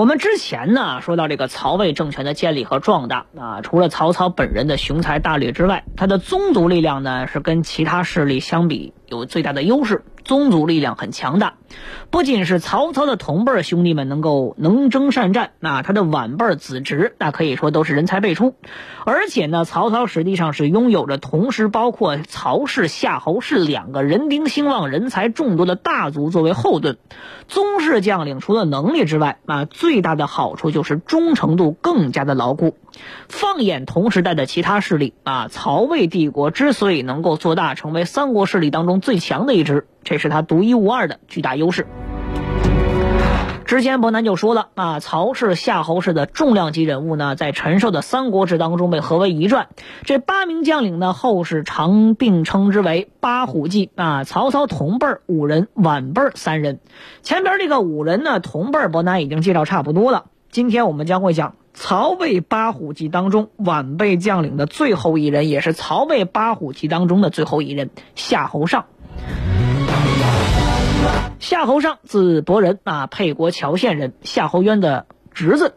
我们之前呢说到这个曹魏政权的建立和壮大啊，除了曹操本人的雄才大略之外，他的宗族力量呢是跟其他势力相比有最大的优势。宗族力量很强大，不仅是曹操的同辈兄弟们能够能征善战，那他的晚辈子侄那可以说都是人才辈出，而且呢，曹操实际上是拥有着同时包括曹氏、夏侯氏两个人丁兴旺、人才众多的大族作为后盾。宗室将领除了能力之外，啊，最大的好处就是忠诚度更加的牢固。放眼同时代的其他势力，啊，曹魏帝国之所以能够做大，成为三国势力当中最强的一支。这是他独一无二的巨大优势。之前伯南就说了啊，曹氏、夏侯氏的重量级人物呢，在陈寿的《三国志》当中被合为一传。这八名将领呢，后世常并称之为“八虎记”啊。曹操同辈五人，晚辈三人。前边这个五人呢，同辈伯南已经介绍差不多了。今天我们将会讲曹魏八虎记当中晚辈将领的最后一人，也是曹魏八虎记当中的最后一人——夏侯尚。夏侯尚字伯仁啊，沛国谯县人，夏侯渊的侄子。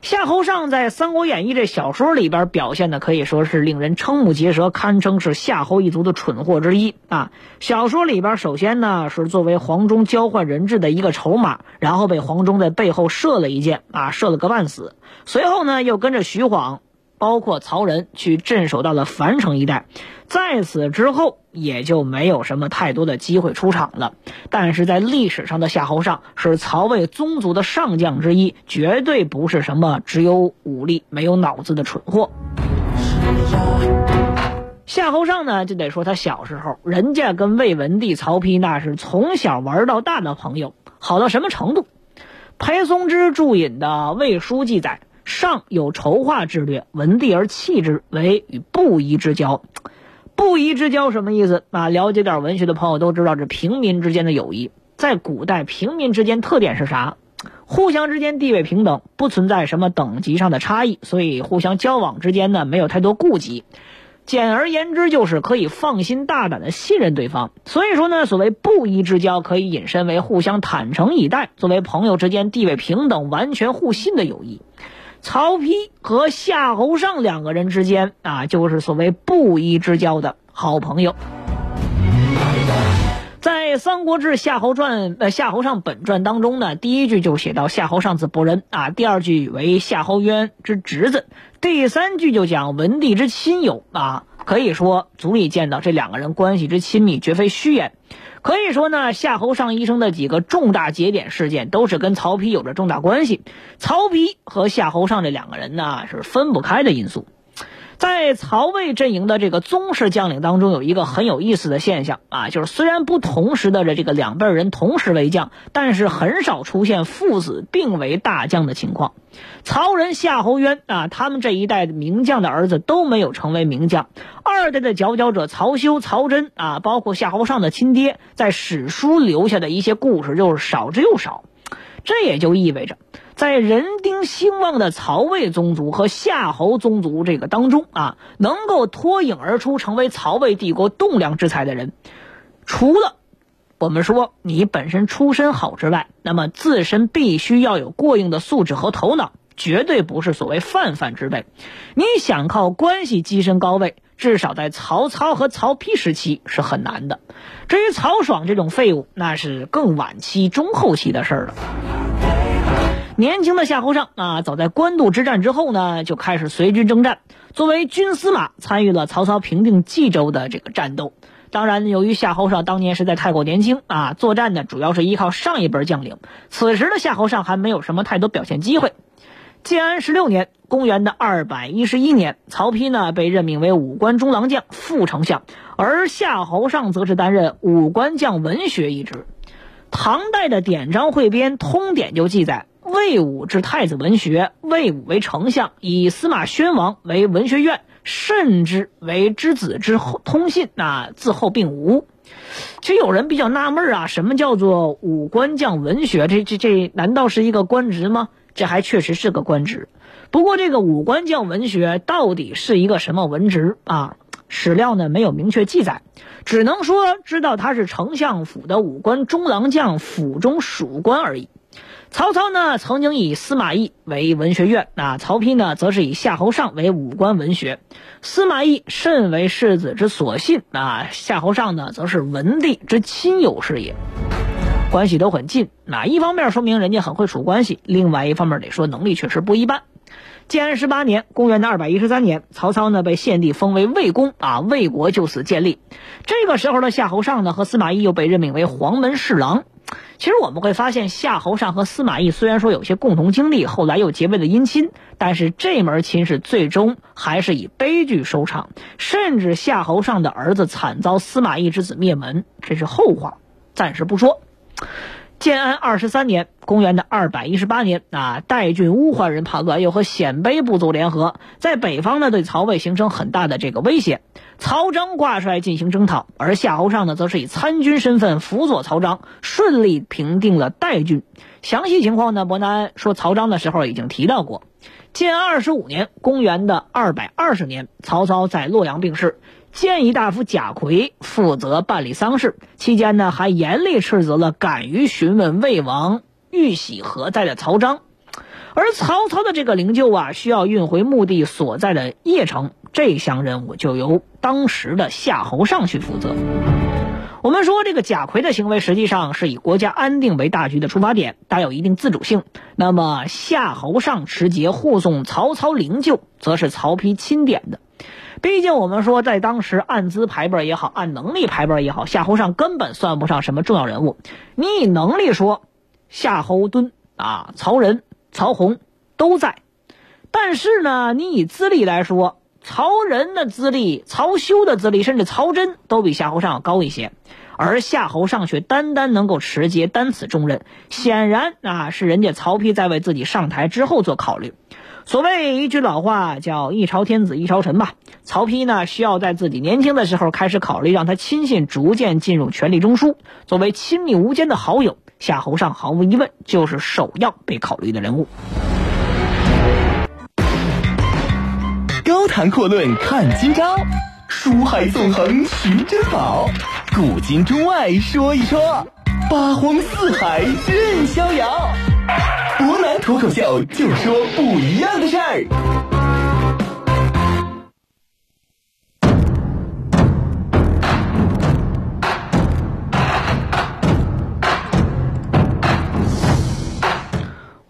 夏侯尚在《三国演义》这小说里边表现的可以说是令人瞠目结舌，堪称是夏侯一族的蠢货之一啊。小说里边首先呢是作为黄忠交换人质的一个筹码，然后被黄忠在背后射了一箭啊，射了个半死。随后呢又跟着徐晃。包括曹仁去镇守到了樊城一带，在此之后也就没有什么太多的机会出场了。但是在历史上的夏侯尚是曹魏宗族的上将之一，绝对不是什么只有武力没有脑子的蠢货。夏侯尚呢，就得说他小时候，人家跟魏文帝曹丕那是从小玩到大的朋友，好到什么程度？裴松之注引的《魏书》记载。上有筹划之略，文帝而弃之，为与布衣之交。布衣之交什么意思啊？了解点文学的朋友都知道，这平民之间的友谊，在古代平民之间特点是啥？互相之间地位平等，不存在什么等级上的差异，所以互相交往之间呢，没有太多顾忌。简而言之，就是可以放心大胆的信任对方。所以说呢，所谓布衣之交，可以引申为互相坦诚以待，作为朋友之间地位平等、完全互信的友谊。曹丕和夏侯尚两个人之间啊，就是所谓布衣之交的好朋友。在《三国志·夏侯传》呃《夏侯尚本传》当中呢，第一句就写到夏侯尚字伯仁啊，第二句为夏侯渊之侄子，第三句就讲文帝之亲友啊，可以说足以见到这两个人关系之亲密，绝非虚言。可以说呢，夏侯尚医生的几个重大节点事件都是跟曹丕有着重大关系。曹丕和夏侯尚这两个人呢是分不开的因素。在曹魏阵营的这个宗室将领当中，有一个很有意思的现象啊，就是虽然不同时的这个两辈人同时为将，但是很少出现父子并为大将的情况。曹仁、夏侯渊啊，他们这一代名将的儿子都没有成为名将。二代的佼佼者曹休、曹真啊，包括夏侯尚的亲爹，在史书留下的一些故事就是少之又少。这也就意味着。在人丁兴旺的曹魏宗族和夏侯宗族这个当中啊，能够脱颖而出成为曹魏帝国栋梁之才的人，除了我们说你本身出身好之外，那么自身必须要有过硬的素质和头脑，绝对不是所谓泛泛之辈。你想靠关系跻身高位，至少在曹操和曹丕时期是很难的。至于曹爽这种废物，那是更晚期、中后期的事儿了。年轻的夏侯尚啊，早在官渡之战之后呢，就开始随军征战，作为军司马，参与了曹操平定冀州的这个战斗。当然，由于夏侯尚当年实在太过年轻啊，作战呢主要是依靠上一辈将领。此时的夏侯尚还没有什么太多表现机会。建安十六年，公元的二百一十一年，曹丕呢被任命为武官中郎将、副丞相，而夏侯尚则是担任武官将文学一职。唐代的典章汇编《通典》就记载。魏武之太子文学，魏武为丞相，以司马宣王为文学院，甚至为之子之后通信，那自后并无。其实有人比较纳闷啊，什么叫做武官将文学？这这这难道是一个官职吗？这还确实是个官职。不过这个武官将文学到底是一个什么文职啊？史料呢没有明确记载，只能说知道他是丞相府的武官中郎将，府中属官而已。曹操呢曾经以司马懿为文学院，那曹丕呢则是以夏侯尚为武官文学。司马懿甚为世子之所信，啊，夏侯尚呢则是文帝之亲友是也，关系都很近。那一方面说明人家很会处关系，另外一方面得说能力确实不一般。建安十八年，公元的二百一十三年，曹操呢被献帝封为魏公啊，魏国就此建立。这个时候的夏侯尚呢和司马懿又被任命为黄门侍郎。其实我们会发现，夏侯尚和司马懿虽然说有些共同经历，后来又结为了姻亲，但是这门亲事最终还是以悲剧收场，甚至夏侯尚的儿子惨遭司马懿之子灭门，这是后话，暂时不说。建安二十三年，公元的二百一十八年，啊，代郡乌桓人叛乱，又和鲜卑部族联合，在北方呢，对曹魏形成很大的这个威胁。曹彰挂帅进行征讨，而夏侯尚呢，则是以参军身份辅佐曹彰，顺利平定了代郡。详细情况呢，伯南说曹彰的时候已经提到过。建安二十五年，公元的二百二十年，曹操在洛阳病逝。建议大夫贾逵负责办理丧事，期间呢还严厉斥责了敢于询问魏王玉玺何在的曹彰，而曹操的这个灵柩啊需要运回墓地所在的邺城，这项任务就由当时的夏侯尚去负责。我们说这个贾逵的行为实际上是以国家安定为大局的出发点，带有一定自主性。那么夏侯尚持节护送曹操灵柩，则是曹丕钦点的。毕竟我们说，在当时按资排辈也好，按能力排辈也好，夏侯尚根本算不上什么重要人物。你以能力说，夏侯惇啊、曹仁、曹洪都在，但是呢，你以资历来说，曹仁的资历、曹休的资历，甚至曹真都比夏侯尚要高一些，而夏侯尚却单单能够持节担此重任，显然啊，是人家曹丕在为自己上台之后做考虑。所谓一句老话叫“一朝天子一朝臣”吧。曹丕呢，需要在自己年轻的时候开始考虑让他亲信逐渐进入权力中枢。作为亲密无间的好友，夏侯尚毫无疑问就是首要被考虑的人物。高谈阔论看今朝，书海纵横寻珍宝，古今中外说一说，八荒四海任逍遥。脱口秀，就说不一样的事儿。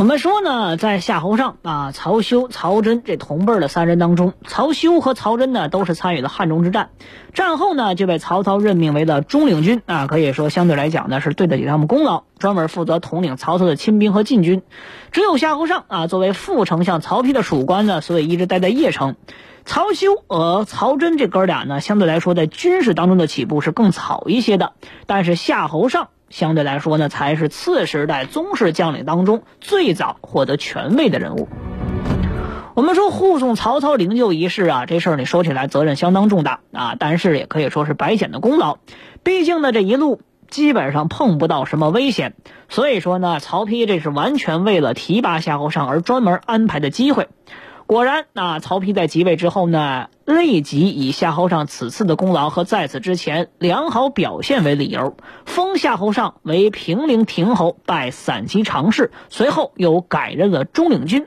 我们说呢，在夏侯尚啊、曹休、曹真这同辈的三人当中，曹休和曹真呢都是参与了汉中之战，战后呢就被曹操任命为了中领军啊，可以说相对来讲呢是对得起他们功劳，专门负责统领曹操的亲兵和禁军。只有夏侯尚啊，作为副丞相曹丕的属官呢，所以一直待在邺城。曹休和曹真这哥俩呢，相对来说在军事当中的起步是更早一些的，但是夏侯尚。相对来说呢，才是次时代宗室将领当中最早获得权位的人物。我们说护送曹操灵柩一事啊，这事儿你说起来责任相当重大啊，但是也可以说是白显的功劳。毕竟呢，这一路基本上碰不到什么危险，所以说呢，曹丕这是完全为了提拔夏侯尚而专门安排的机会。果然，那曹丕在即位之后呢，立即以夏侯尚此次的功劳和在此之前良好表现为理由，封夏侯尚为平陵亭侯，拜散骑常侍，随后又改任了中领军。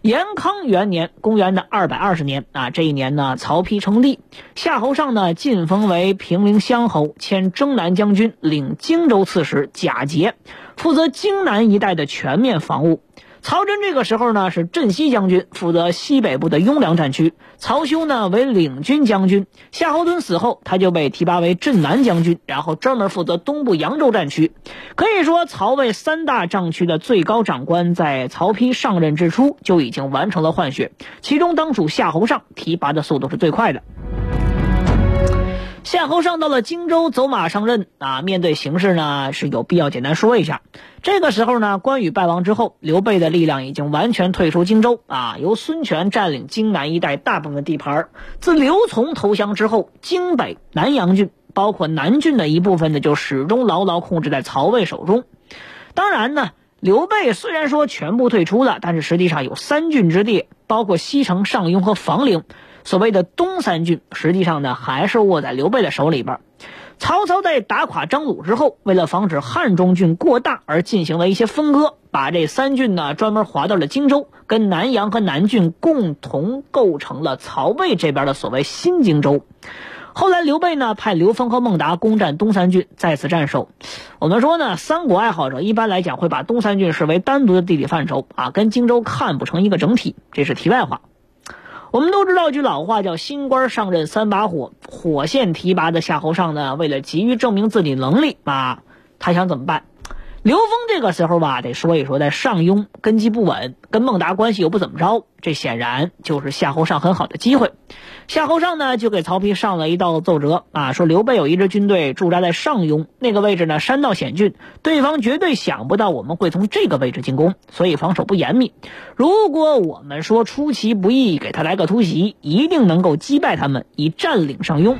延康元年，公元的二百二十年啊，这一年呢，曹丕称帝，夏侯尚呢晋封为平陵乡侯，迁征南将军，领荆州刺史，贾节，负责荆南一带的全面防务。曹真这个时候呢是镇西将军，负责西北部的雍凉战区；曹休呢为领军将军。夏侯惇死后，他就被提拔为镇南将军，然后专门负责东部扬州战区。可以说，曹魏三大战区的最高长官在曹丕上任之初就已经完成了换血，其中当属夏侯尚提拔的速度是最快的。夏侯尚到了荆州，走马上任啊。面对形势呢，是有必要简单说一下。这个时候呢，关羽败亡之后，刘备的力量已经完全退出荆州啊，由孙权占领荆南一带大部分地盘。自刘琮投降之后，荆北、南阳郡，包括南郡的一部分呢，就始终牢牢控制在曹魏手中。当然呢，刘备虽然说全部退出了，但是实际上有三郡之地，包括西城、上庸和房陵。所谓的东三郡，实际上呢还是握在刘备的手里边。曹操在打垮张鲁之后，为了防止汉中郡过大而进行了一些分割，把这三郡呢专门划到了荆州，跟南阳和南郡共同构成了曹魏这边的所谓新荆州。后来刘备呢派刘封和孟达攻占东三郡，再次战守。我们说呢，三国爱好者一般来讲会把东三郡视为单独的地理范畴啊，跟荆州看不成一个整体。这是题外话。我们都知道句老话，叫“新官上任三把火”。火线提拔的夏侯尚呢，为了急于证明自己能力啊，他想怎么办？刘峰这个时候吧，得说一说，在上庸根基不稳，跟孟达关系又不怎么着，这显然就是夏侯尚很好的机会。夏侯尚呢，就给曹丕上了一道奏折啊，说刘备有一支军队驻扎在上庸那个位置呢，山道险峻，对方绝对想不到我们会从这个位置进攻，所以防守不严密。如果我们说出其不意，给他来个突袭，一定能够击败他们，以占领上庸。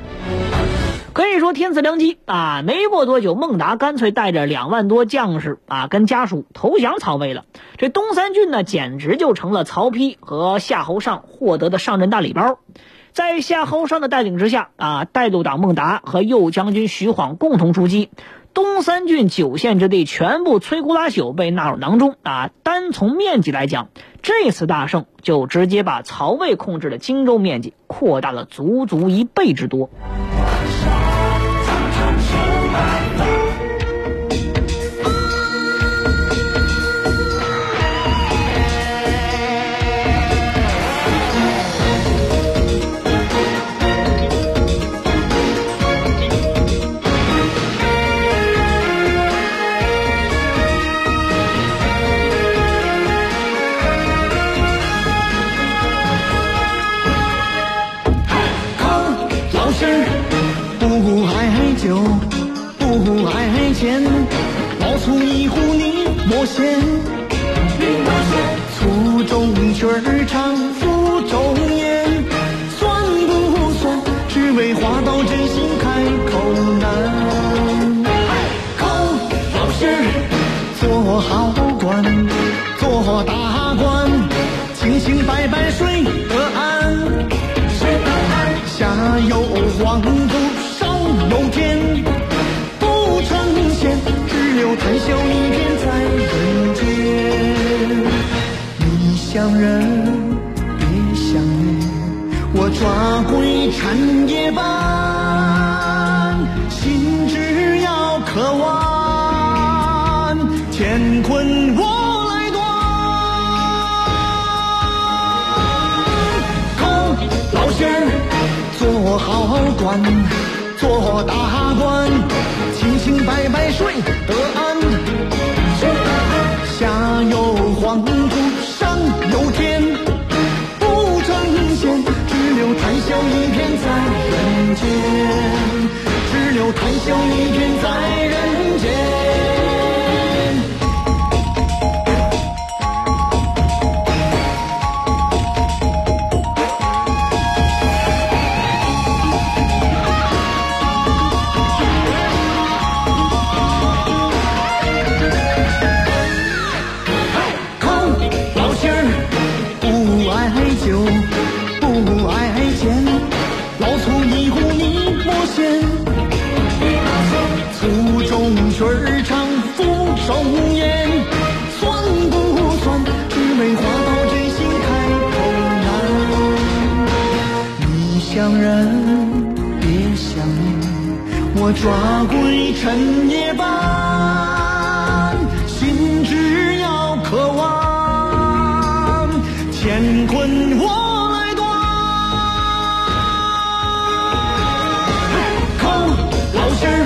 可以说天赐良机啊！没过多久，孟达干脆带着两万多将士啊，跟家属投降曹魏了。这东三郡呢，简直就成了曹丕和夏侯尚获得的上阵大礼包。在夏侯尚的带领之下啊，带路党孟达和右将军徐晃共同出击，东三郡九县之地全部摧枯拉朽，被纳入囊中啊！单从面积来讲，这次大胜就直接把曹魏控制的荆州面积扩大了足足一倍之多。我来端，靠老仙儿做好官，做大官，清清白白睡得安。下有黄土，上有天，不成仙，只留谈笑一片在人间，只留谈笑一片在人。抓鬼趁夜半，心只要渴望，乾坤我来断。靠老心儿，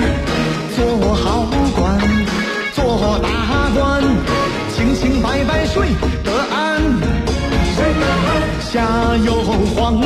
做好官，做大官，清清白白睡得安，下有黄